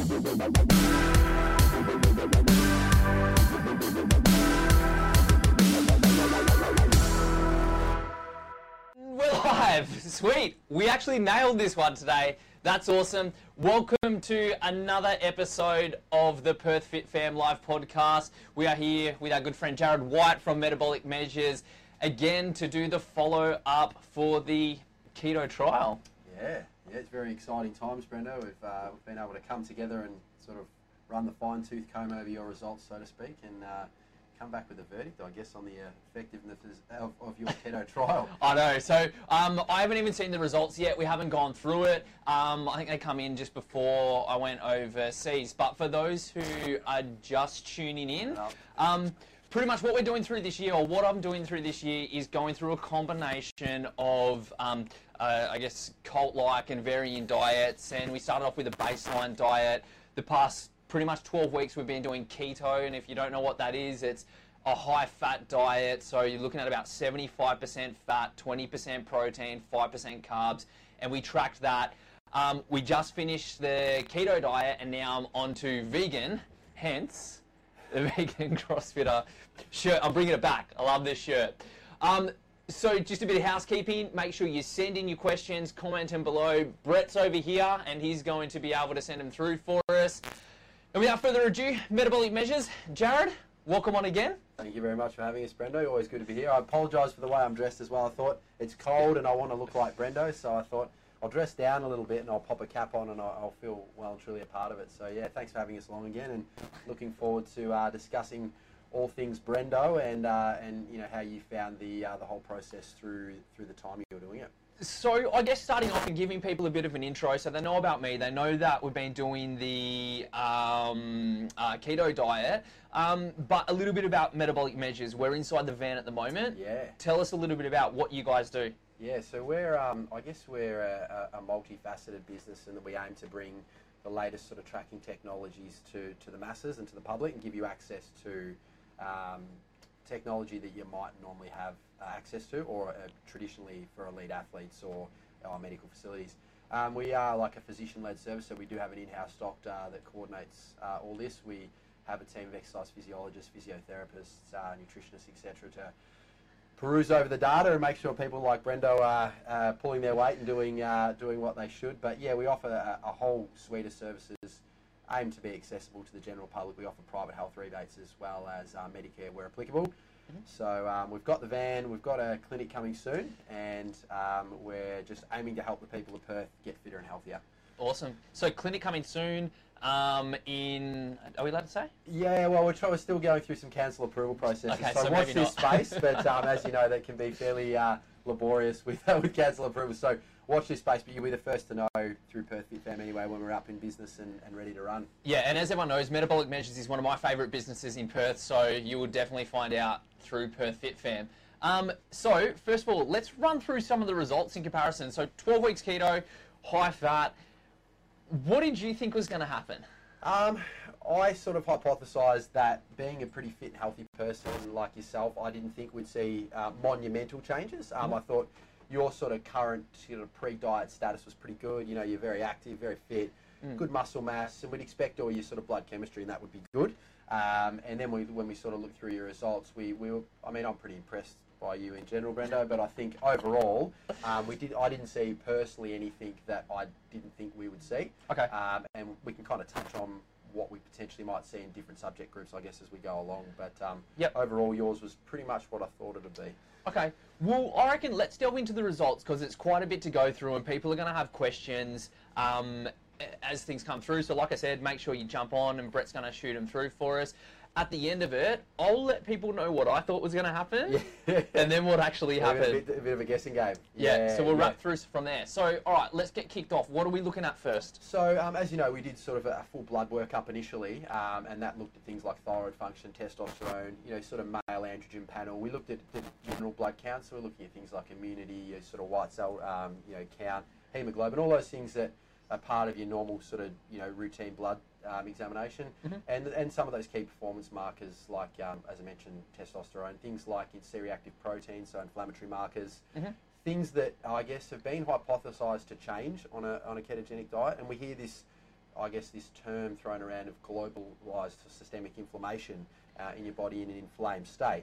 We're live. Sweet. We actually nailed this one today. That's awesome. Welcome to another episode of the Perth Fit Fam Live podcast. We are here with our good friend Jarrad White from Metabolic Measures again to do the follow up for the keto trial. Yeah, yeah, it's very exciting times, Brendo. We've, uh, we've been able to come together and sort of run the fine tooth comb over your results, so to speak, and uh, come back with a verdict, I guess, on the effectiveness of, of your keto trial. I know. So um, I haven't even seen the results yet. We haven't gone through it. Um, I think they come in just before I went overseas. But for those who are just tuning in, um, pretty much what we're doing through this year, or what I'm doing through this year, is going through a combination of, um, uh, I guess, cult-like and varying diets. And we started off with a baseline diet. The past pretty much 12 weeks we've been doing keto, and if you don't know what that is, it's a high fat diet. So you're looking at about 75% fat, 20% protein, 5% carbs, and we tracked that. Um, we just finished the keto diet, and now I'm on to vegan, hence the vegan CrossFitter shirt. I'm bringing it back. I love this shirt. Um, so just a bit of housekeeping. Make sure you send in your questions, comment them below. Brett's over here, and he's going to be able to send them through for us. And without further ado, metabolic measures. Jarrad, welcome on again. Thank you very much for having us, Brendo. Always good to be here. I apologise for the way I'm dressed as well. I thought it's cold and I want to look like Brendo, so I thought I'll dress down a little bit and I'll pop a cap on and I'll, I'll feel well and truly a part of it. So yeah, thanks for having us along again and looking forward to uh, discussing all things Brendo and uh, and you know how you found the uh, the whole process through through the time you were doing it. So I guess starting off and giving people a bit of an intro, so they know about me. They know that we've been doing the um, uh, keto diet, um, but a little bit about metabolic measures. We're inside the van at the moment. Yeah. Tell us a little bit about what you guys do. Yeah, so we're, um, I guess we're a, a a multifaceted business and that we aim to bring the latest sort of tracking technologies to, to the masses and to the public and give you access to um, technology that you might normally have access to or uh, traditionally for elite athletes or our medical facilities. Um, we are like a physician-led service, so we do have an in-house doctor that coordinates uh, all this. We have a team of exercise physiologists, physiotherapists, uh, nutritionists, etc. to peruse over the data and make sure people like Brendo are uh, pulling their weight and doing uh, doing what they should. But yeah, we offer a, a whole suite of services aimed to be accessible to the general public. We offer private health rebates as well as uh, Medicare where applicable. So um, we've got the van, we've got a clinic coming soon, and um, we're just aiming to help the people of Perth get fitter and healthier. Awesome. So clinic coming soon. Um, in are we allowed to say? Yeah, well, we're, we're still going through some council approval processes. Okay, so, so watch this space, but um, as you know, that can be fairly uh, laborious with with council approval. So watch this space, but you'll be the first to know through Perth Fit Fam anyway when we're up in business and, and ready to run. Yeah, and as everyone knows, Metabolic Measures is one of my favourite businesses in Perth, so you will definitely find out through Perth Fit Fam. Um, so, first of all, let's run through some of the results in comparison. So, 12 weeks keto, high fat. What did you think was going to happen? Um, I sort of hypothesised that being a pretty fit and healthy person like yourself, I didn't think we'd see uh, monumental changes. Um, I thought your sort of current sort of pre-diet status was pretty good. You know, you're very active, very fit, good muscle mass, and we'd expect all your sort of blood chemistry, and that would be good. Um, and then we, when we sort of look through your results, we, we were, I mean, I'm pretty impressed by you in general, Brendo, but I think overall, um, we did, I didn't see personally anything that I didn't think we would see. Okay. Um, and we can kind of touch on what we potentially might see in different subject groups, I guess, as we go along. But um, Yep. overall, yours was pretty much what I thought it would be. Okay. Well, I reckon let's delve into the results because it's quite a bit to go through, and people are going to have questions um, as things come through. So, like I said, make sure you jump on, and Brett's going to shoot them through for us. At the end of it, I'll let people know what I thought was going to happen, Yeah. and then what actually bit, a, happened. bit, a bit of a guessing game. Yeah, so we'll yeah. wrap through from there. So, all right, let's get kicked off. What are we looking at first? So, um, as you know, we did sort of a full blood workup initially, um, and that looked at things like thyroid function, testosterone, you know, sort of male androgen panel. We looked at the general blood count, so we're looking at things like immunity, sort of white cell, um, you know, count, hemoglobin, all those things that are part of your normal sort of, you know, routine blood um, examination, and and some of those key performance markers like, um, as I mentioned, testosterone, things like in C-reactive proteins, so inflammatory markers, things that I guess have been hypothesised to change on a on a ketogenic diet, and we hear this I guess, this term thrown around of globalized systemic inflammation uh, in your body in an inflamed state.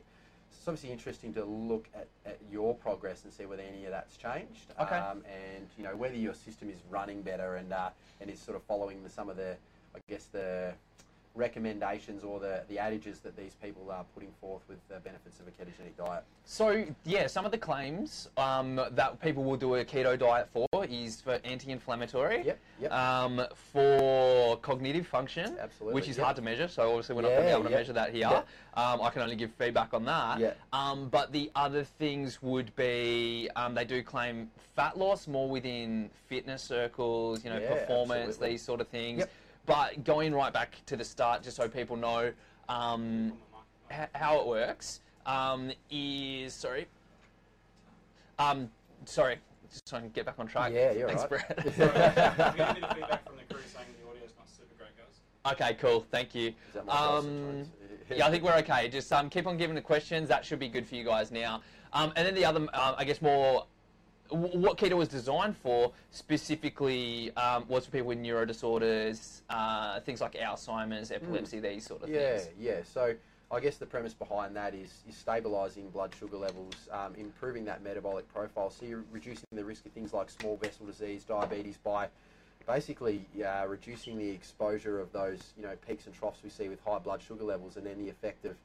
So it's obviously interesting to look at, at your progress and see whether any of that's changed, Okay. um, and you know whether your system is running better and uh, and is sort of following the, some of the, I guess the recommendations or the, the adages that these people are putting forth with the benefits of a ketogenic diet. So yeah, some of the claims um, that people will do a keto diet for is for anti-inflammatory, Yep, yep. Um, for cognitive function, Absolutely, which is yep. hard to measure. So obviously we're not going to be able to measure that here. Um, I can only give feedback on that. Yeah. Um, but the other things would be um, they do claim fat loss more within fitness circles, you know, Yeah, performance, absolutely. these sort of things. Yep. But going right back to the start, just so people know um, h- how it works, um, is sorry. Um, sorry, just trying to get back on track. Yeah, you're Thanks, right. Brett. we a bit of feedback from the crew saying the audio's not super great, guys. okay, cool. Thank you. Is that my voice Um, yeah, I think we're okay. Just um, keep on giving the questions. That should be good for you guys now. Um, and then the other, uh, I guess, more w- what keto was designed for specifically um, was for people with neuro disorders, uh, things like Alzheimer's, epilepsy, these sort of. Yeah, things. yeah. So I guess the premise behind that is, is stabilising blood sugar levels, um, improving that metabolic profile. So you're reducing the risk of things like small vessel disease, diabetes by basically uh, reducing the exposure of those you know peaks and troughs we see with high blood sugar levels, and then the effect of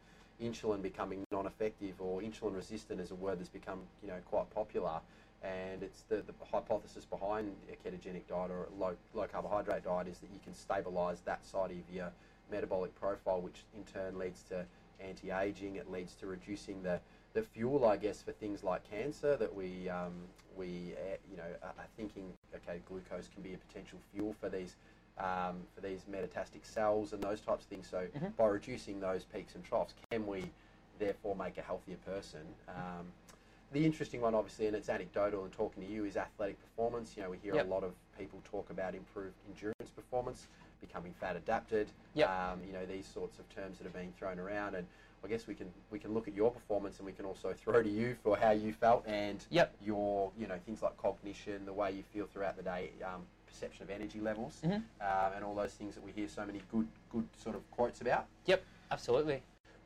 insulin becoming non-effective or insulin resistant is a word that's become you know quite popular. And it's the, the hypothesis behind a ketogenic diet or a low, low carbohydrate diet is that you can stabilise that side of your metabolic profile, which in turn leads to anti-aging. It leads to reducing the, the fuel, I guess, for things like cancer that we um, we uh, you know are thinking. Okay, glucose can be a potential fuel for these um, for these metastatic cells and those types of things. So Mhm. by reducing those peaks and troughs, can we therefore make a healthier person? Um, the interesting one, obviously, and it's anecdotal and talking to you, is athletic performance. You know, we hear Yep. a lot of people talk about improved endurance performance, becoming fat adapted. Yep. Um, you know, these sorts of terms that are being thrown around, and I guess we can we can look at your performance, and we can also throw to you for how you felt and Yep. your you know things like cognition, the way you feel throughout the day, um, perception of energy levels, Mhm. um, and all those things that we hear so many good good sort of quotes about. Yep, absolutely.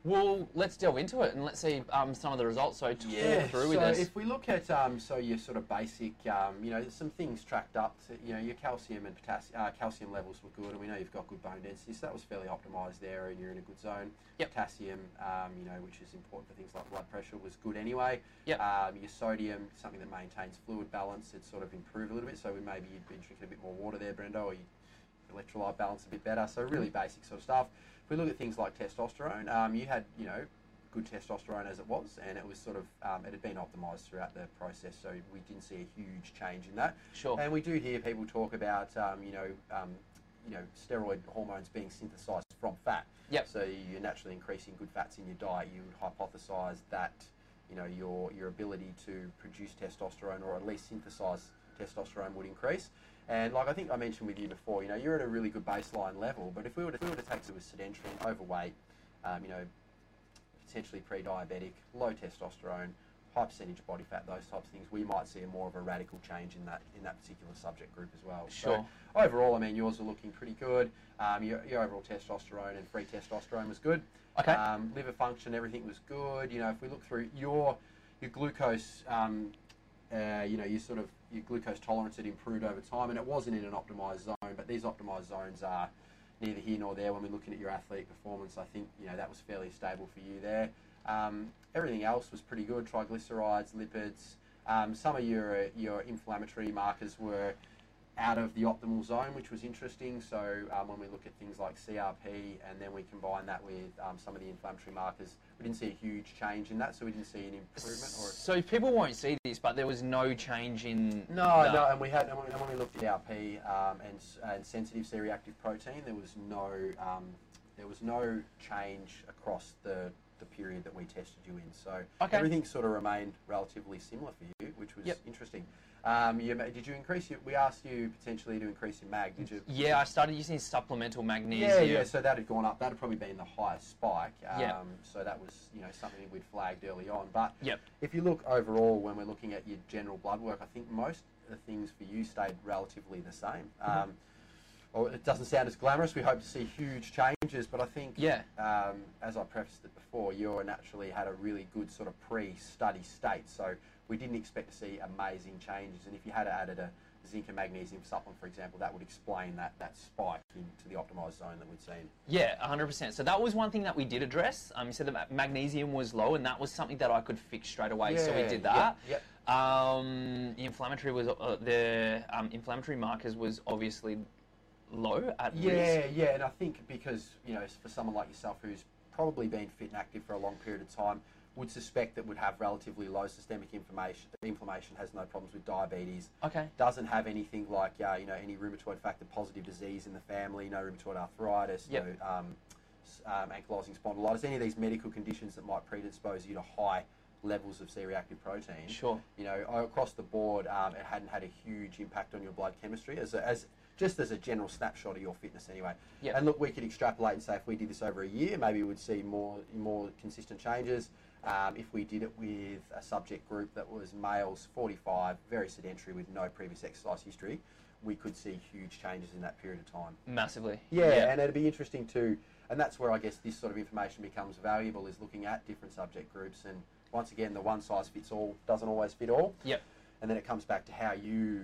Well, let's delve into it and let's see um, some of the results. So talk through so with us. if we look at um, so your sort of basic, um, you know, some things tracked up. To, you know, your calcium and potassium, uh, calcium levels were good, and we know you've got good bone density, so that was fairly optimised there, and you're in a good zone. Yep. Potassium, um, you know, which is important for things like blood pressure, was good anyway. Yep. Um, your sodium, something that maintains fluid balance, it sort of improved a little bit. So we maybe you'd been drinking a bit more water there, Brendo, or you electrolyte balance a bit better. So really basic sort of stuff. If we look at things like testosterone, um, you had you know good testosterone as it was, and it was sort of um, it had been optimized throughout the process, so we didn't see a huge change in that. Sure. And we do hear people talk about um, you know um, you know steroid hormones being synthesized from fat. Yep. So you're naturally increasing good fats in your diet. You would hypothesize that you know your your ability to produce testosterone or at least synthesize testosterone would increase. And like I think I mentioned with you before, you know, you're at a really good baseline level. But if we were to, if we were to take someone who was sedentary and overweight, um, you know, potentially pre-diabetic, low testosterone, high percentage body fat, those types of things, we might see a more of a radical change in that in that particular subject group as well. Sure. So overall, I mean, yours are looking pretty good. Um, your, your overall testosterone and free testosterone was good. Okay. Um, liver function, everything was good. You know, if we look through your your glucose, um, uh, you know, your sort of your glucose tolerance had improved over time, and it wasn't in an optimized zone. But these optimized zones are neither here nor there when we're looking at your athletic performance. I think you know that was fairly stable for you there. Um, everything else was pretty good. Triglycerides, lipids. Um, some of your your inflammatory markers were out of the optimal zone, which was interesting. So um, when we look at things like CRP and then we combine that with um, some of the inflammatory markers, we didn't see a huge change in that. So we didn't see an improvement or so people won't see this, but there was no change in. no, the- no, and we had and when, we looked at CRP um, and, and sensitive C-reactive protein, there was no um, there was no change across the, the period that we tested you in. So Okay. everything sort of remained relatively similar for you, which was Yep. interesting. Um, you, did you increase your? We asked you potentially to increase your mag. Did you? Yeah, I started using supplemental magnesium. Yeah, yeah. So that had gone up. That had probably been the highest spike. Um, Yeah. So that was, you know, something we'd flagged early on. But Yep. if you look overall, when we're looking at your general blood work, I think most of the things for you stayed relatively the same. Mm-hmm. Um, or it doesn't sound as glamorous. We hope to see huge changes, but I think, Yeah. um, as I prefaced it before, you naturally had a really good sort of pre-study state, so we didn't expect to see amazing changes. And if you had added a zinc and magnesium supplement, for example, that would explain that, that spike into the optimised zone that we'd seen. Yeah, 100%. So that was one thing that we did address. Um, you said that magnesium was low, and that was something that I could fix straight away. Yeah, so we did that. yep. Um, the inflammatory was uh, the um, inflammatory markers was obviously low at Yeah, risk. yeah, and I think because you know, for someone like yourself who's probably been fit and active for a long period of time, would suspect that would have relatively low systemic inflammation. Inflammation has no problems with diabetes. Okay. Doesn't have anything like uh, you know any rheumatoid factor positive disease in the family. No rheumatoid arthritis. Yep. No um, um, ankylosing spondylitis. Any of these medical conditions that might predispose you to high levels of C-reactive protein Sure. you know, across the board, um, it hadn't had a huge impact on your blood chemistry as, a, as just as a general snapshot of your fitness anyway. Yeah. And look, we could extrapolate and say if we did this over a year, maybe we'd see more more consistent changes. Um, if we did it with a subject group that was males, 45, very sedentary with no previous exercise history, we could see huge changes in that period of time. Massively. Yeah, and it'd be interesting to, and that's where I guess this sort of information becomes valuable is looking at different subject groups. And once again, the one size fits all doesn't always fit all. Yep. And then it comes back to how you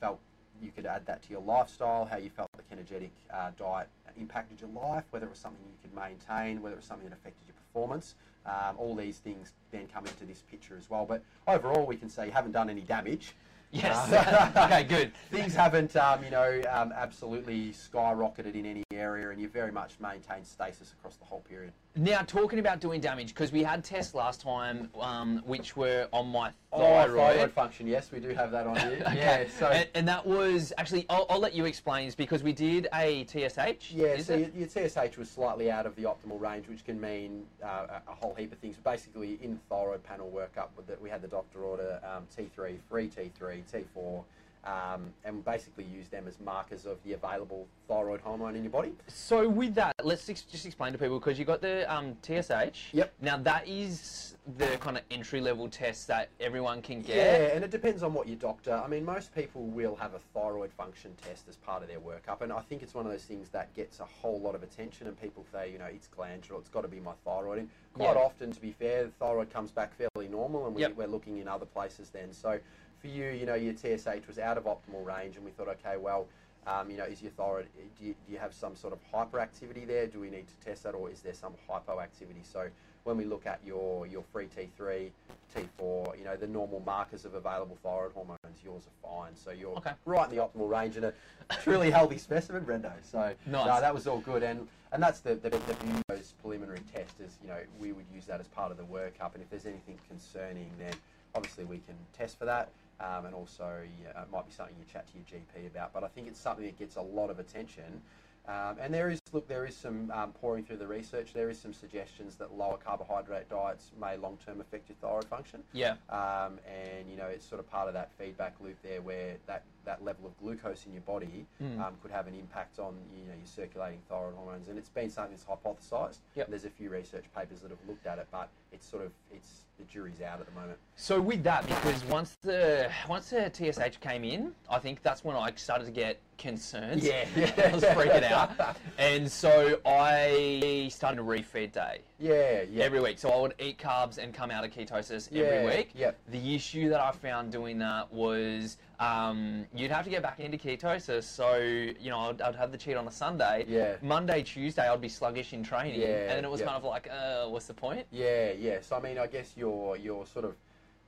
felt you could add that to your lifestyle, how you felt the ketogenic uh, diet impacted your life, whether it was something you could maintain, whether it was something that affected your performance. Um, all these things then come into this picture as well. But overall, we can say you haven't done any damage. Yes. Uh, okay. Good. Things haven't, um, you know, um, absolutely skyrocketed in any area, and you've very much maintained stasis across the whole period. Now talking about doing damage because we had tests last time, um, which were on my Oh, thyroid. thyroid function. Yes, we do have that on here. Okay. Yeah. So and, and that was actually I'll, I'll let you explain this because we did a TSH. Yeah, so your, your TSH was slightly out of the optimal range, which can mean uh, a, a whole heap of things. But Basically, in thyroid panel workup, that we had the doctor order um, T3, free T3, T4, um, and basically use them as markers of the available thyroid hormone in your body. So with that, let's ex- just explain to people because you got the um, TSH. Yep. Now that is the kind of entry level test that everyone can get. Yeah, and it depends on what your doctor. I mean, most people will have a thyroid function test as part of their workup, and I think it's one of those things that gets a whole lot of attention, and people say, you know, it's glandular, it's got to be my thyroid. And quite Yeah. often, to be fair, the thyroid comes back fairly normal, and we, Yep. we're looking in other places then. So for you, you know, your TSH was out of optimal range, and we thought, okay, well. Um, you know, is your thyroid? Do you, do you have some sort of hyperactivity there? Do we need to test that, or is there some hypoactivity? So when we look at your your free T3, T4, you know, the normal markers of available thyroid hormones, yours are fine. So you're Okay. right in the optimal range and a truly healthy specimen, Brendo. So Nice. no, that was all good. And and that's the the, the beauty of those preliminary tests is, you know, we would use that as part of the workup. And if there's anything concerning, then obviously we can test for that. Um, and also, yeah, it might be something you chat to your GP about. But I think it's something that gets a lot of attention. Um, and there is, look, there is some um, pouring through the research. There is some suggestions that lower carbohydrate diets may long-term affect your thyroid function. Yeah. Um, and you know, it's sort of part of that feedback loop there, where that, that level of glucose in your body Mm. um, could have an impact on you know your circulating thyroid hormones. And it's been something that's hypothesised. Yep. There's a few research papers that have looked at it, but it's sort of it's the jury's out at the moment. So with that, because once the once the TSH came in, I think that's when I started to get concerned. Yeah. I was freaking out, and so I started a refeed day Yeah, yeah. every week. So I would eat carbs and come out of ketosis Yeah, every week. yep. The issue that I found doing that was um, you'd have to get back into ketosis. So you know I'd, I'd have the cheat on a Sunday. Yeah. Monday, Tuesday, I'd be sluggish in training, Yeah, and then it was yep. kind of like, uh, what's the point? Yeah, yeah. So I mean, I guess you're you're sort of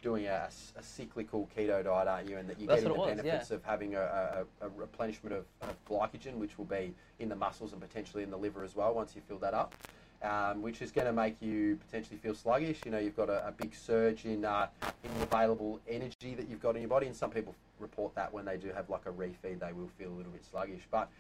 doing a, a cyclical keto diet, aren't you? And that you're That's getting the was, benefits yeah. of having a, a, a replenishment of, of glycogen, which will be in the muscles and potentially in the liver as well once you fill that up. Um, which is going to make you potentially feel sluggish. You know, you've got a, big surge in uh, in the available energy that you've got in your body, and some people report that when they do have like a refeed, they will feel a little bit sluggish. But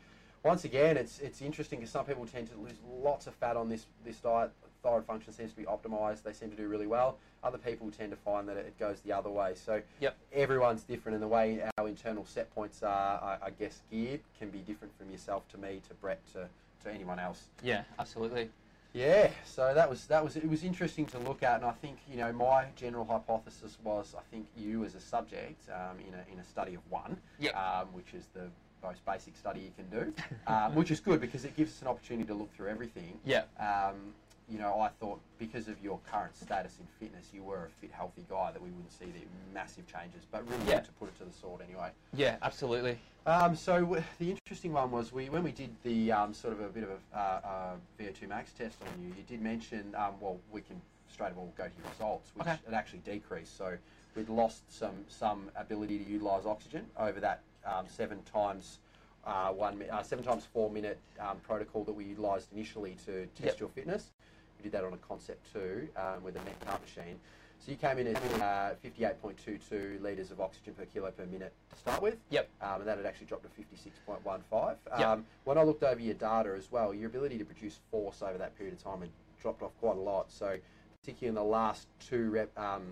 once again, it's it's interesting because some people tend to lose lots of fat on this this diet. Thyroid function seems to be optimized. They seem to do really well. Other people tend to find that it goes the other way. So Yep. everyone's different, and the way our internal set points are, I, I guess, geared can be different from yourself to me to Brett to, to anyone else. Yeah, absolutely. Yeah, so that was that was it was interesting to look at, and I think you know my general hypothesis was I think you as a subject um, in a in a study of one, Yep. um, which is the most basic study you can do, um, which is good because it gives us an opportunity to look through everything. Yeah. Um, you know, I thought because of your current status in fitness, you were a fit, healthy guy that we wouldn't see the massive changes. But really Yeah. good to put it to the sword anyway. Yeah, absolutely. Um, so w- the interesting one was we when we did the um, sort of a bit of a uh, uh, VO2 max test on you, you did mention um, well we can straight away go to your results, which Okay. it actually decreased. So we'd lost some some ability to utilise oxygen over that um, seven times. Uh, one uh, seven times four minute um, protocol that we utilised initially to test Yep. your fitness. We did that on a concept two um, with a neck machine. So you came in at uh, 58.22 litres of oxygen per kilo per minute to start with. Yep. Um, and that had actually dropped to 56.15. Yep. Um, when I looked over your data as well, your ability to produce force over that period of time had dropped off quite a lot. So, particularly in the last two rep, um,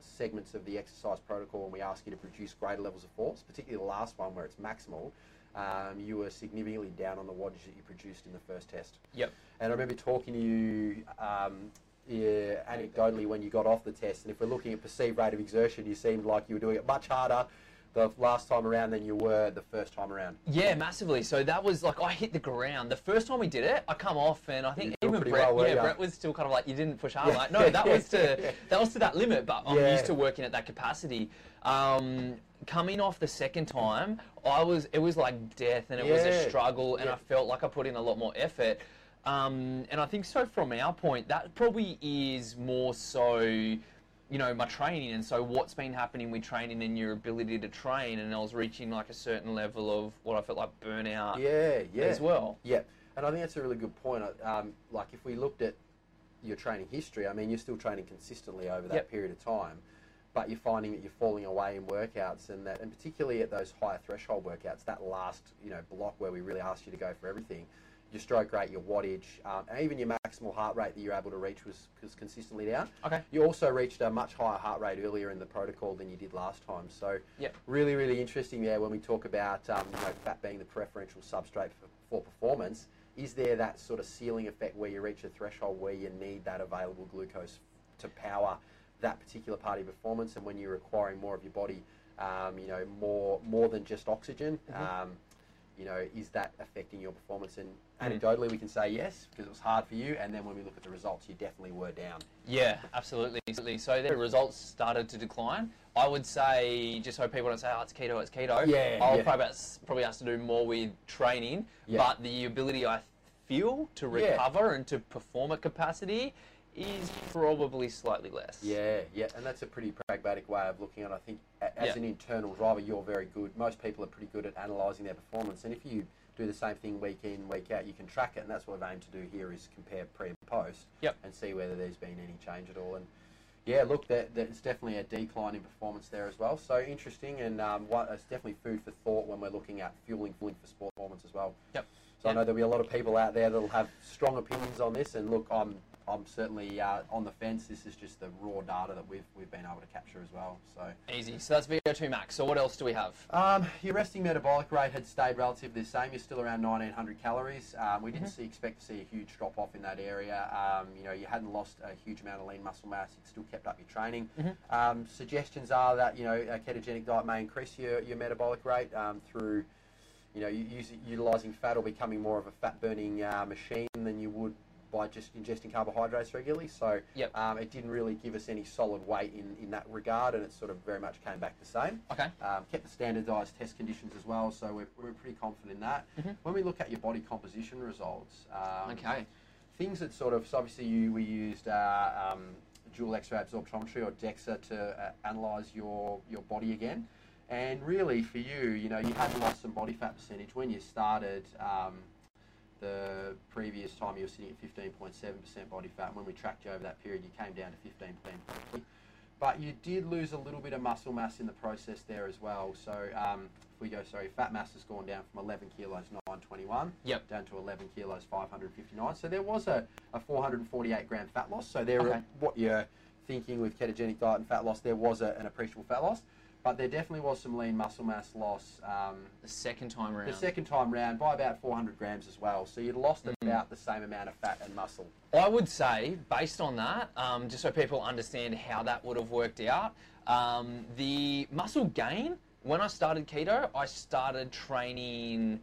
segments of the exercise protocol, when we ask you to produce greater levels of force, particularly the last one where it's maximal, um, you were significantly down on the wattage that you produced in the first test. Yep. And I remember talking to you um, yeah, anecdotally when you got off the test, and if we're looking at perceived rate of exertion, you seemed like you were doing it much harder the last time around than you were the first time around. Yeah, massively. So that was like I hit the ground. The first time we did it, I come off and I think even Brett, well, yeah. Brett was still kind of like you didn't push hard. Yeah. Like no, that was to that was to that limit. But I'm used to working at that capacity. Um, coming off the second time, I was it was like death and it was a struggle, and Yeah. I felt like I put in a lot more effort. Um, and I think so from our point, that probably is more so you know, my training and so what's been happening with training and your ability to train and I was reaching like a certain level of what I felt like burnout Yeah, yeah. as well. Yeah, and I think that's a really good point. Um, like if we looked at your training history, I mean, you're still training consistently over that Yep. period of time, but you're finding that you're falling away in workouts, and that, and particularly at those higher threshold workouts, that last you know block where we really asked you to go for everything, your stroke rate, your wattage, um, and even your maximal heart rate that you're able to reach was, was consistently down. Okay. You also reached a much higher heart rate earlier in the protocol than you did last time. So Yep. really, really interesting there when we talk about um, you know, fat being the preferential substrate for, for performance. Is there that sort of ceiling effect where you reach a threshold where you need that available glucose to power that particular part of your performance, and when you're requiring more of your body, um, you know, more more than just oxygen, um, you know, is that affecting your performance? And anecdotally, we can say yes because it was hard for you, and then when we look at the results, you definitely were down. Yeah, absolutely. absolutely. So the results started to decline. I would say, just so people don't say, oh, it's keto, it's keto. Yeah, I'll yeah. probably, probably has to do more with training, Yeah. but the ability I feel to Yeah. recover and to perform at capacity is probably slightly less. Yeah, yeah, and that's a pretty pragmatic way of looking at it. I think as Yeah. an internal driver, you're very good. Most people are pretty good at analysing their performance, and if you do the same thing week in, week out, you can track it, and that's what we've aimed to do here is compare pre and post Yep. and see whether there's been any change at all. And yeah, look, there, there's definitely a decline in performance there as well. So interesting, and um, what, it's definitely food for thought when we're looking at fueling, fueling for sport performance as well. Yep. So I know there'll be a lot of people out there that'll have strong opinions on this, and look, I'm I'm certainly uh, on the fence. This is just the raw data that we've we've been able to capture as well. So. Easy. So that's VO2 max. So what else do we have? Um, your resting metabolic rate had stayed relatively the same. You're still around 1900 calories. Um, we didn't see, expect to see a huge drop off in that area. Um, you know, you hadn't lost a huge amount of lean muscle mass. You'd still kept up your training. Um, suggestions are that you know a ketogenic diet may increase your, your metabolic rate um, through you know you utilizing fat or becoming more of a fat burning uh, machine than you would by just ingesting carbohydrates regularly. So Yep. um, it didn't really give us any solid weight in, in that regard, and it sort of very much came back the same. Okay. Um, kept the standardised test conditions as well, so we're, we're pretty confident in that. When we look at your body composition results, um, Okay. things that sort of, so obviously you, we used uh, um, dual X-ray absorptiometry or DEXA to uh, analyse your, your body again. And really for you, you know, you had lost some body fat percentage when you started um, the previous time you were sitting at 15.7% body fat. And When we tracked you over that period, you came down to 15.3. But you did lose a little bit of muscle mass in the process there as well. So um, if we go, sorry, fat mass has gone down from 11 kilos 921 Yep. down to 11 kilos 559. So there was a, a 448 gram fat loss. So there, Okay. what you're thinking with ketogenic diet and fat loss, there was a, an appreciable fat loss. But there definitely was some lean muscle mass loss um, The second time around. the second time round by about 400 grams as well. So you'd lost about the same amount of fat and muscle. I would say, based on that, um, just so people understand how that would have worked out, um, the muscle gain when I started keto, I started training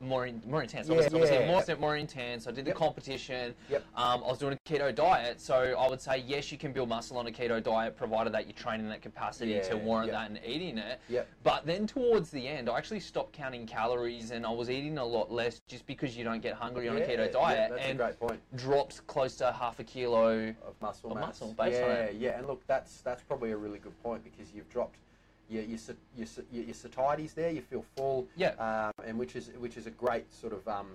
more in, more intense. Yeah, obviously, obviously yeah. more, more intense. I did the Yep. competition. Yep. Um, I was doing a keto diet, so I would say yes, you can build muscle on a keto diet, provided that you're training that capacity Yeah, to warrant yep. that and eating it. Yep. But then towards the end, I actually stopped counting calories and I was eating a lot less, just because you don't get hungry on a keto yeah, diet, that's a and great point. dropped close to half a kilo. of muscle Of mass. muscle yeah, yeah, and look, that's that's probably a really good point because you've dropped your your your, your satiety's there. You feel full. Yeah. Um, and which is which is a great sort of um,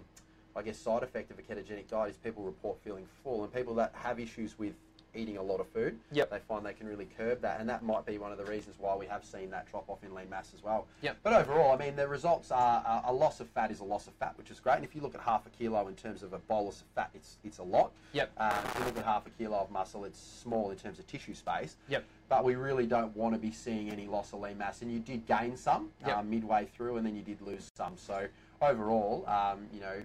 I guess side effect of a ketogenic diet is people report feeling full, and people that have issues with eating a lot of food, Yep. they find they can really curb that, and that might be one of the reasons why we have seen that drop off in lean mass as well. Yep. But overall, I mean, the results are uh, a loss of fat is a loss of fat, which is great. And if you look at half a kilo in terms of a bolus of fat, it's it's a lot. Yep. Uh, if you look at half a kilo of muscle, it's small in terms of tissue space. Yep. But we really don't want to be seeing any loss of lean mass. And you did gain some Yep. um, midway through, and then you did lose some. So overall, um, you know,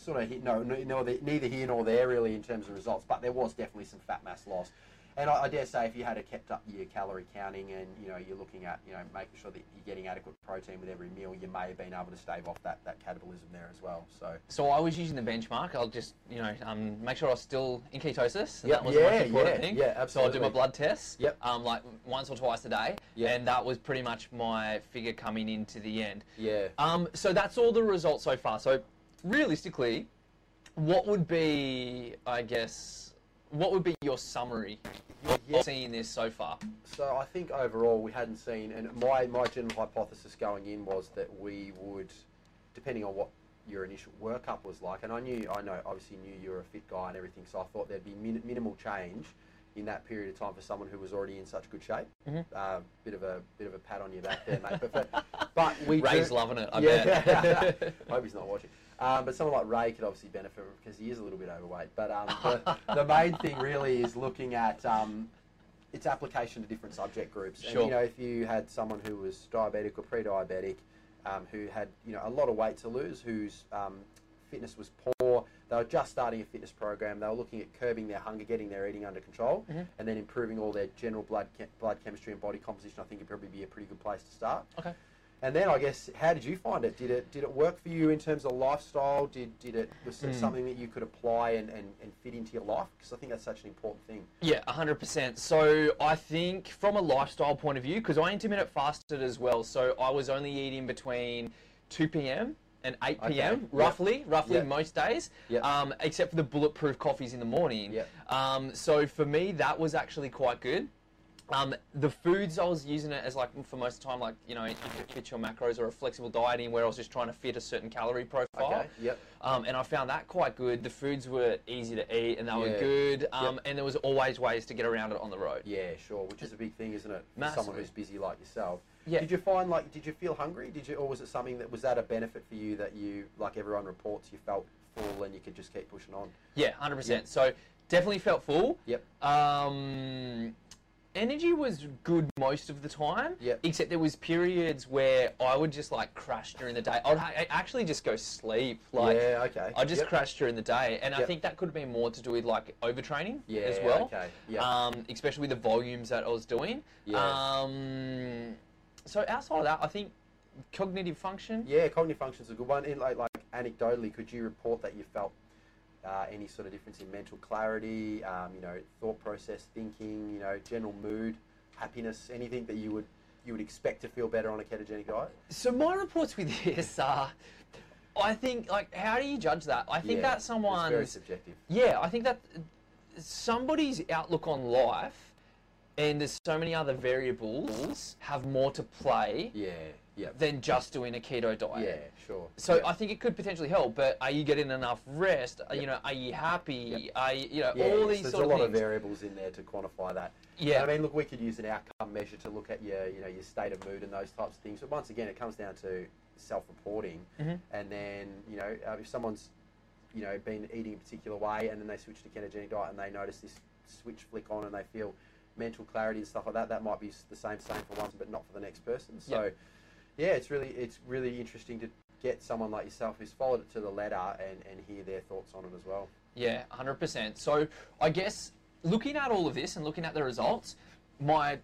sort of hit, no, no, neither here nor there really in terms of results. But there was definitely some fat mass loss. And I, I dare say, if you had a kept up your calorie counting and you know you're looking at you know making sure that you're getting adequate protein with every meal, you may have been able to stave off that, that catabolism there as well. So So I was using the benchmark. I'll just, you know, um, make sure I was still in ketosis. Yep. That was the Yeah, most important yeah, thing. yeah, So I'll do my blood tests. Yep. Um, like once or twice a day. Yeah. And that was pretty much my figure coming into the end. yeah, Um, so that's all the results so far. So realistically, what would be, I guess, what would be your summary Yeah. seeing this so far? So I think overall we hadn't seen, and my, my general hypothesis going in was that we would, depending on what your initial workup was like, and I knew, I know, obviously knew you were a fit guy and everything, so I thought there'd be min- minimal change in that period of time for someone who was already in such good shape. Mhm. Uh, bit of a bit of a pat on your back there, mate. But, but, but we Ray's do- loving it, I yeah. bet. I hope he's not watching. Um, but someone like Ray could obviously benefit because he is a little bit overweight. But um, the, the main thing really is looking at um, its application to different subject groups. And Sure. you know, if you had someone who was diabetic or pre-diabetic, um, who had you know a lot of weight to lose, whose um, fitness was poor, they were just starting a fitness program. They were looking at curbing their hunger, getting their eating under control, Mhm. and then improving all their general blood blood chemistry and body composition. I think it would probably be a pretty good place to start. Okay. And then I guess, how did you find it? Did it did it work for you in terms of lifestyle? Did did it was it Mm. something that you could apply and, and, and fit into your life? Because I think that's such an important thing. Yeah, 100%. So I think from a lifestyle point of view, because I intermittent fasted as well, so I was only eating between 2 p.m. and 8 Okay, p.m. yep. roughly, roughly Yep. most days, Yep. um, except for the bulletproof coffees in the morning. Um, so for me, that was actually quite good. Um, the foods I was using it as like for most of the time, like you know, if it fits your macros or a flexible dieting where I was just trying to fit a certain calorie profile. Okay. Yep. Um, and I found that quite good. The foods were easy to eat and they were good. Um, And there was always ways to get around it on the road. Yeah, sure. Which is a big thing, isn't it? For someone who's busy like yourself. Yeah. Did you find like did you feel hungry? Did you or was it something that was that a benefit for you that you like everyone reports you felt full and you could just keep pushing on? Yeah, hundred percent. Yep. So definitely felt full. Yep. Um, energy was good most of the time. Yep. Except there was periods where I would just like crash during the day. I'd ha- actually just go sleep. Like yeah. Okay. I just Yep. crashed during the day, and I think that could have been more to do with like overtraining Yeah. as well. Okay. Yeah. Um, especially with the volumes that I was doing. Yeah. Um, so outside of that, I think cognitive function. Yeah, cognitive function is a good one. In, like, like anecdotally, could you report that you felt uh, any sort of difference in mental clarity, um, you know, thought process, thinking, you know, general mood, happiness, anything that you would you would expect to feel better on a ketogenic diet? So my reports with this are, I think like how do you judge that? I think Yeah, that It's very subjective. yeah, I think that somebody's outlook on life, and there's so many other variables have more to play Yeah. Yeah. than just doing a keto diet. Yeah. Sure. So yeah. I think it could potentially help, but are you getting enough rest? Are- You know, are you happy? Yep. Are you, you know, Yeah, all so these there's a lot things. of variables in there to quantify that. yeah, I mean, look, we could use an outcome measure to look at your, you know, your state of mood and those types of things. But once again, it comes down to self-reporting, Mhm. and then you know, uh, if someone's, you know, been eating a particular way and then they switch to ketogenic diet and they notice this switch flick on and they feel mental clarity and stuff like that, that might be the same same for one, but not for the next person. So, yeah, it's really it's really interesting to get someone like yourself who's followed it to the letter and, and hear their thoughts on it as well. Yeah, 100%. So I guess looking at all of this and looking at the results, my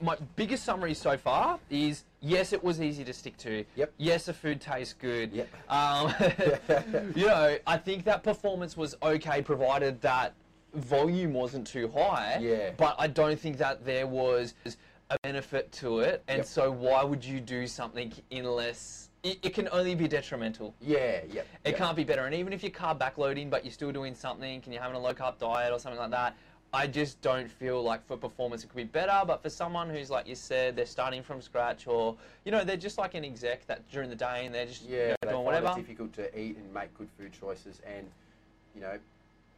my biggest summary so far is yes, it was easy to stick to. Yep. Yes, the food tastes good. Yep. Um, you know, I think that performance was okay, provided that volume wasn't too high. Yeah. But I don't think that there was a benefit to it, and Yep. so why would you do something unless it, it can only be detrimental? Yeah, yeah. It yeah. can't be better. And even if you're carb backloading, but you're still doing something, and you're having a low carb diet or something like that, I just don't feel like for performance it could be better. But for someone who's like you said, they're starting from scratch, or you know, they're just like an exec that during the day and they're just you Yeah, know, they doing find whatever. it difficult to eat and make good food choices, and you know,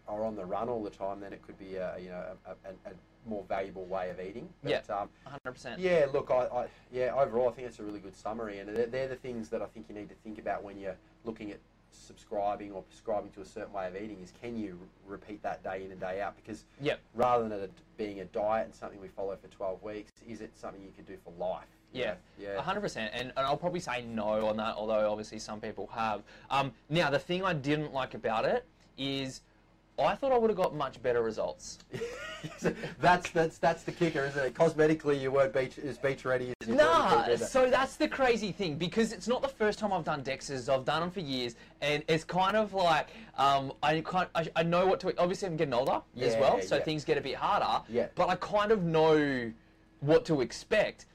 are on the run all the time. Then it could be a you know a, a, a more valuable way of eating. But, Yeah. Um, 100%. yeah. Look, I, I yeah. Overall, I think it's a really good summary, and they're, they're the things that I think you need to think about when you're looking at subscribing or prescribing to a certain way of eating. Is can you re- repeat that day in and day out? Because Yep. rather than it being a diet and something we follow for 12 weeks, is it something you could do for life? Yeah, yeah. hundred percent, and, and I'll probably say no on that. Although obviously some people have. Um, now the thing I didn't like about it is, I thought I would have got much better results. that's that's that's the kicker, isn't it? Cosmetically, you weren't beach as beach ready as you Nah, so that's the crazy thing because it's not the first time I've done DEXAs. I've done them for years, and it's kind of like um, I kind I, I know what to. Obviously, I'm getting older as well, so yeah. things get a bit harder. Yeah. But I kind of know what to expect.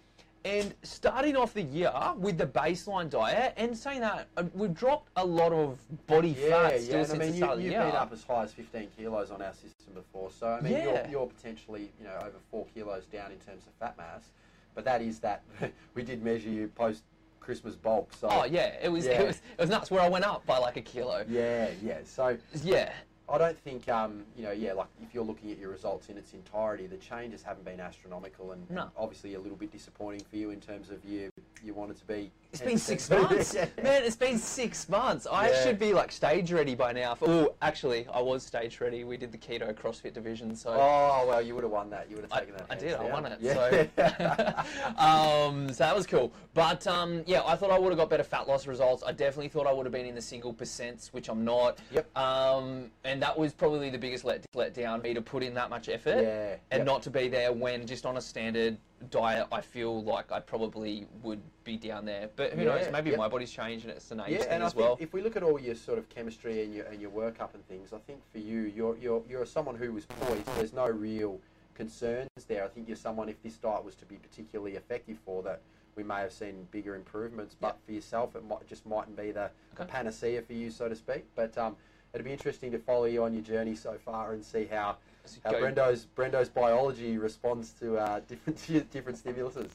And starting off the year with the baseline diet, and saying that uh, we've dropped a lot of body yeah, fat yeah. still And I mean, the you, of the you've been up as high as 15 kilos on our system before, so I mean, Yeah. you're, you're potentially you know over four kilos down in terms of fat mass, but that is that we did measure you post Christmas bulk. So oh yeah, it was Yeah. it was it was nuts. Where I went up by like a kilo. yeah, yeah. So Yeah. I don't think, um, you know, yeah, like if you're looking at your results in its entirety, the changes haven't been astronomical and, No. and obviously a little bit disappointing for you in terms of you you wanted to be. It's been six months, man. It's been six months. I Yeah. should be like stage ready by now. Oh, actually, I was stage ready. We did the keto CrossFit division, so Oh well, you would have won that. You would have I, taken that. I did. I won it. Yeah. So, um, so that was cool. But um, yeah, I thought I would have got better fat loss results. I definitely thought I would have been in the single percents, which I'm not. Yep. Um, and that was probably the biggest let let down me to put in that much effort Yeah, and yep. not to be there when just on a standard diet, I feel like I probably would be down there. But who knows? Maybe yep. my body's changed and it's an age Yeah, thing and I as think well. if we look at all your sort of chemistry and your and your workup and things, I think for you, you're you're you're someone who was poised. There's no real concerns there. I think you're someone if this diet was to be particularly effective for that, we may have seen bigger improvements. But for yourself, it might just mightn't be the, the panacea for you, so to speak. But um, it'd be interesting to follow you on your journey so far and see how. How Brendo's Brendo's biology responds to uh, different different stimuluses.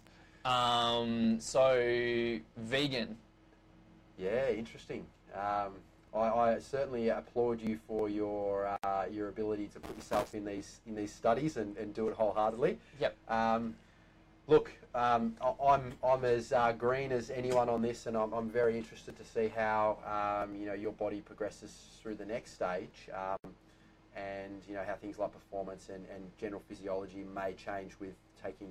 Um, so vegan. Yeah, interesting. Um, I, I certainly applaud you for your uh, your ability to put yourself in these in these studies and, and do it wholeheartedly. Yep. Um, look, um, I- I'm I'm as uh, green as anyone on this, and I'm, I'm very interested to see how um, you know your body progresses through the next stage, um, and you know how things like performance and, and general physiology may change with taking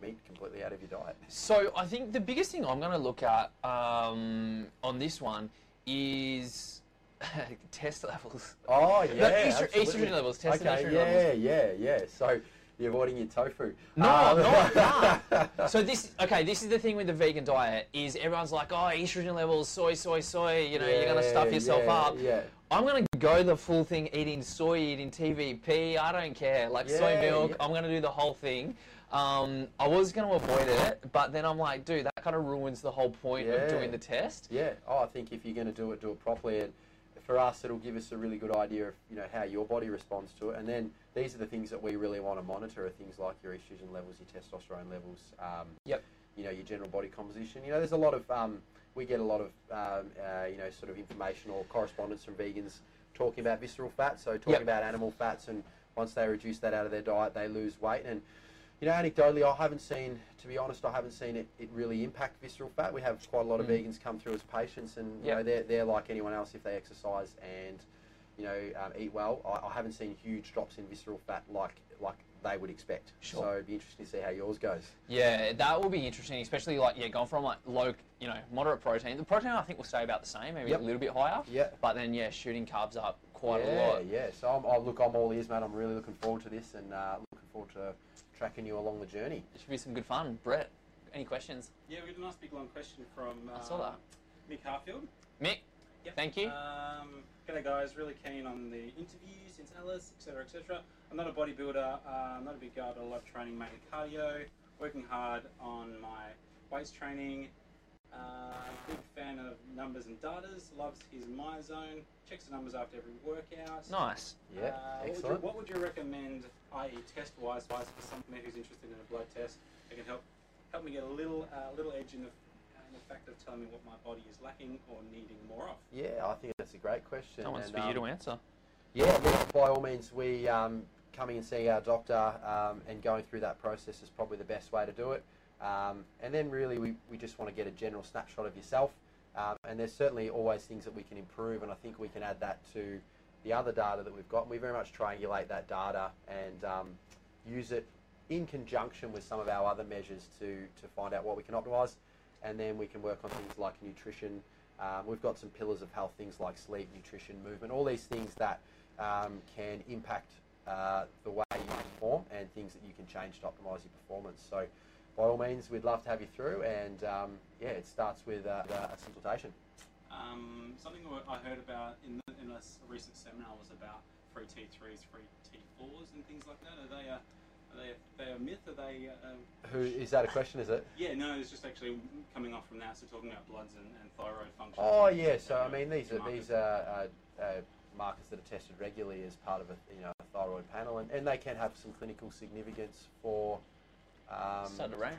meat completely out of your diet. So I think the biggest thing I'm going to look at um, on this one is test levels. Oh yeah, No, estro- estrogen levels, tested okay, estrogen yeah, levels. yeah, yeah. So you're avoiding your tofu. No, Um, no, no. So this, okay, this is the thing with the vegan diet is everyone's like, oh, estrogen levels, soy, soy, soy. You know, you're going to stuff yourself yeah, up. Yeah. I'm going to go the full thing, eating soy, eating TVP. I don't care. Like soy milk, yeah. I'm going to do the whole thing. Um, I was going to avoid it, but then I'm like, dude, that kind of ruins the whole point Yeah. of doing the test. Yeah. Oh, I think if you're going to do it, do it properly. And for us, it'll give us a really good idea of you know how your body responds to it. And then these are the things that we really want to monitor: are things like your estrogen levels, your testosterone levels. Um, Yep. You know, your general body composition. You know, there's a lot of um, we get a lot of um, uh, you know sort of information or correspondence from vegans talking about visceral fat. So talking Yep. about animal fats, and once they reduce that out of their diet, they lose weight. And you know, anecdotally, I haven't seen, to be honest, I haven't seen it, it really impact visceral fat. We have quite a lot of Mm. vegans come through as patients, and you Yep. know, they're, they're like anyone else if they exercise and you know um, eat well. I, I haven't seen huge drops in visceral fat like like they would expect. Sure. So it'd be interesting to see how yours goes. Yeah, that will be interesting, especially like yeah, going from like low, you know, moderate protein. The protein I think will stay about the same, maybe Yep. a little bit higher. Yeah. But then yeah, shooting carbs up quite yeah, a lot. Yeah, So I'm, I, look, I'm all ears, mate. I'm really looking forward to this, and uh, looking forward to tracking you along the journey. It should be some good fun. Brett, any questions? Yeah, we had a nice big long question from uh, I saw that. Mick Harfield. Mick, Yep. Thank you. Um, g'day guys, really keen on the interview since Alice, etc., etc. I'm not a bodybuilder. Uh, I'm not a big guy, but I love training mainly cardio. Working hard on my waist training. Uh, big fan of numbers and datas. Loves his MyZone. Checks the numbers after every workout. nice. Yeah, Uh, what would, you, excellent. what would you recommend, i.e., test-wise, wise for someone who's interested in a blood test? That can help help me get a little uh, little edge in the, in the fact of telling me what my body is lacking or needing more of. Yeah, I think that's a great question. That one's and, for you um, to answer. Yeah, look, by all means, we um, coming and seeing our doctor um, and going through that process is probably the best way to do it. Um, and then really, we, we just want to get a general snapshot of yourself. Um, and there's certainly always things that we can improve, and I think we can add that to the other data that we've got. And we very much triangulate that data and um, use it in conjunction with some of our other measures to, to find out what we can optimise. And then we can work on things like nutrition. Um, we've got some pillars of health, things like sleep, nutrition, movement, all these things that um, can impact uh, the way you perform and things that you can change to optimise your performance. So, by all means, we'd love to have you through. And um, yeah, it starts with uh, a consultation. Um, something I heard about in, the, in a recent seminar was about free T3s, free T4s, and things like that. Are they a, are they a, they a myth? Are they? Uh, Who is that a question? Is it? yeah, no, it's just actually coming off from that. So talking about bloods and, and thyroid function. Oh yeah. So I mean, these are these are uh, uh, markers that are tested regularly as part of a you know a thyroid panel, and, and they can have some clinical significance for. Um, Started to rain.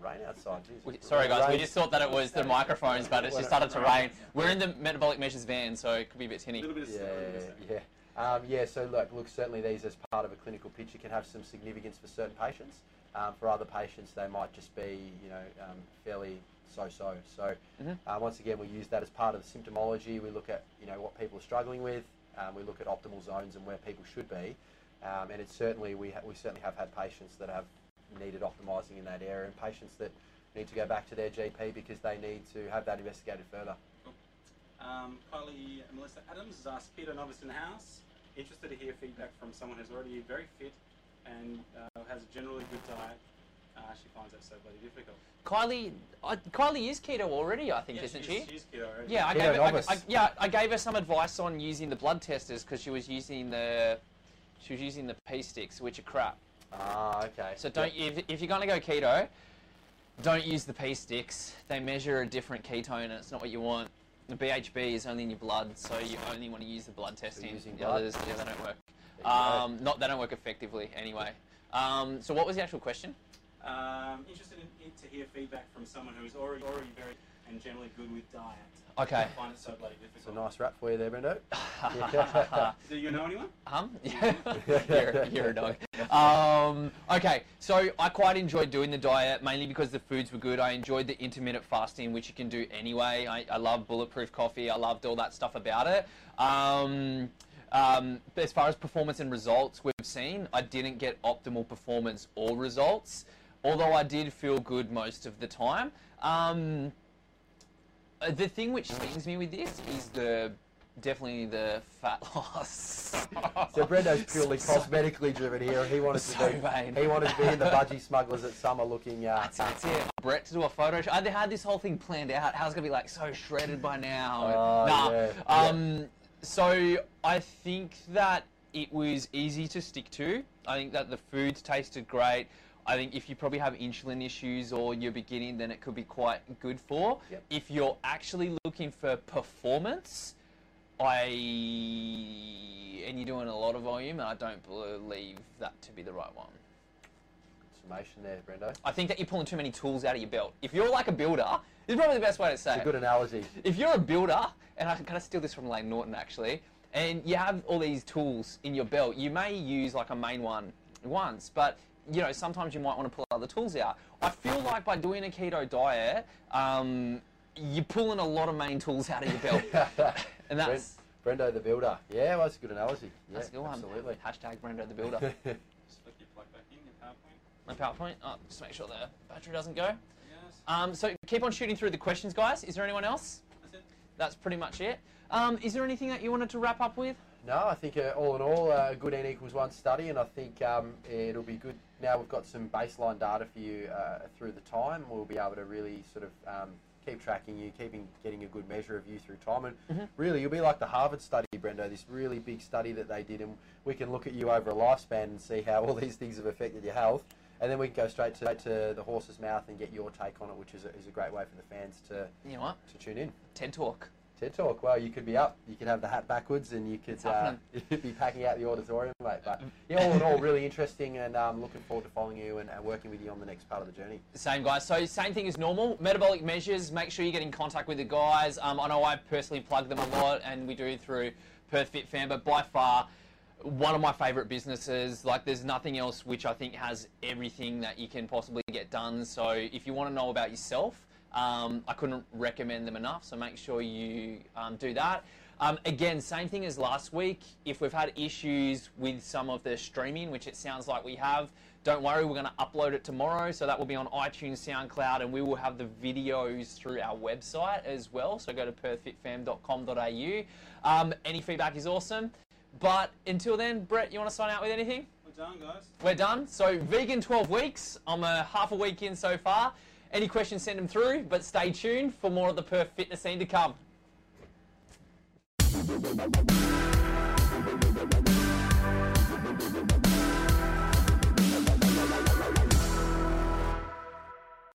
rain outside. Jeez. We, sorry guys, we just thought that it was the microphones, but it's just started to rain. We're in the metabolic measures van, so it could be a bit A tinny. little bit of Yeah, a little bit yeah. Um, yeah, so look, look, certainly these as part of a clinical picture can have some significance for certain patients. Um, for other patients, they might just be, you know, um, fairly so-so. So Mhm. uh, once again, we use that as part of the symptomology. We look at, you know, what people are struggling with. Um, we look at optimal zones and where people should be. Um, and it's certainly we ha- we certainly have had patients that have needed optimising in that area, and patients that need to go back to their GP because they need to have that investigated further. Um, Kylie Melissa Adams has asked Peter Novice in the house, interested to hear feedback from someone who's already very fit and uh, has a generally good diet. Uh, she finds that so bloody difficult. Kylie, uh, Kylie is keto already, I think, Yeah, isn't she's, she? She's keto already. Yeah, I gave, her, I. I, yeah, I gave her some advice on using the blood testers because she was using the she was using the P sticks, which are crap. Ah, okay. So don't if, if you're gonna go keto, don't use the P sticks. They measure a different ketone, and it's not what you want. The BHB is only in your blood, so you only want to use the blood testing. using the blood. others, yeah, they don't work. There you go. Um, not they don't work effectively anyway. Um, so what was the actual question? Um, interested in, in to hear feedback from someone who's already already very and generally good with diet. Okay. I find it so bloody It's a nice wrap for you there, Brendo. Do you know anyone? Hum? you're, you're a dog. Um, okay, so I quite enjoyed doing the diet mainly because the foods were good. I enjoyed the intermittent fasting, which you can do anyway. I, I love bulletproof coffee. I loved all that stuff about it. Um, um, as far as performance and results we've seen, I didn't get optimal performance or results, although I did feel good most of the time. Um, uh, the thing which stings me with this is the definitely the fat loss. So Brendo's purely So- cosmetically driven here. He wanted So to be vain. he wanted to be in the budgie smugglers at summer looking. Uh, That's, that's it. Brett to do a photo shoot. I had this whole thing planned out. How's gonna be like so shredded by now. Oh, nah. yeah, Um. So I think that it was easy to stick to. I think that the food tasted great. I think if you probably have insulin issues or you're beginning, then it could be quite good for. Yep. If you're actually looking for performance, I and you're doing a lot of volume, and I don't believe that to be the right one. summation there, Brendo. I think that you're pulling too many tools out of your belt. If you're like a builder, is probably the best way to say It's a good analogy. If you're a builder, and I can kind of steal this from Layne Norton actually, and you have all these tools in your belt, you may use like a main one once, but you know sometimes you might want to pull other tools out. I feel like by doing a keto diet, um, you're pulling a lot of main tools out of your belt, and that's Bren- Brendo the builder. Yeah, well, that's a good analogy. Yeah, that's a good one. Absolutely. Hashtag Brendo the builder. Just flick your plug back in your PowerPoint. My PowerPoint. Oh, just make sure the battery doesn't go. Yes. Um, so keep on shooting through the questions, guys. Is there anyone else? That's it. That's pretty much it. Um, is there anything that you wanted to wrap up with? No, I think uh, all in all, uh, a good N equals one study, and I think um, it'll be good. Now we've got some baseline data for you uh, through the time. We'll be able to really sort of um, keep tracking you, keeping getting a good measure of you through time, and Mm-hmm. really you'll be like the Harvard study, Brendo. This really big study that they did, and we can look at you over a lifespan and see how all these things have affected your health. And then we can go straight to, to the horse's mouth and get your take on it, which is a, is a great way for the fans to, You know what? to tune in. TED Talk. TED Talk. Well, you could be up. You could have the hat backwards, and you could uh, be packing out the auditorium, mate. But yeah, all in all, really interesting, and um, looking forward to following you and, and working with you on the next part of the journey. Same guys. So same thing as normal. Metabolic measures. Make sure you get in contact with the guys. Um, I know I personally plug them a lot, and we do through Perth Fitfam. But by far, one of my favourite businesses. Like, there's nothing else which I think has everything that you can possibly get done. So if you want to know about yourself, um, I couldn't recommend them enough. So make sure you um, do that. Um, again, same thing as last week. If we've had issues with some of the streaming, which it sounds like we have, don't worry, we're going to upload it tomorrow. So that will be on iTunes, SoundCloud, and we will have the videos through our website as well. So go to perthfitfam.com.au. Um, any feedback is awesome. But until then, Brett, you want to sign out with anything? We're done, guys. We're done. So vegan 12 weeks. I'm a half a week in so far. Any questions, send them through. But stay tuned for more of the Perth Fitness scene to come.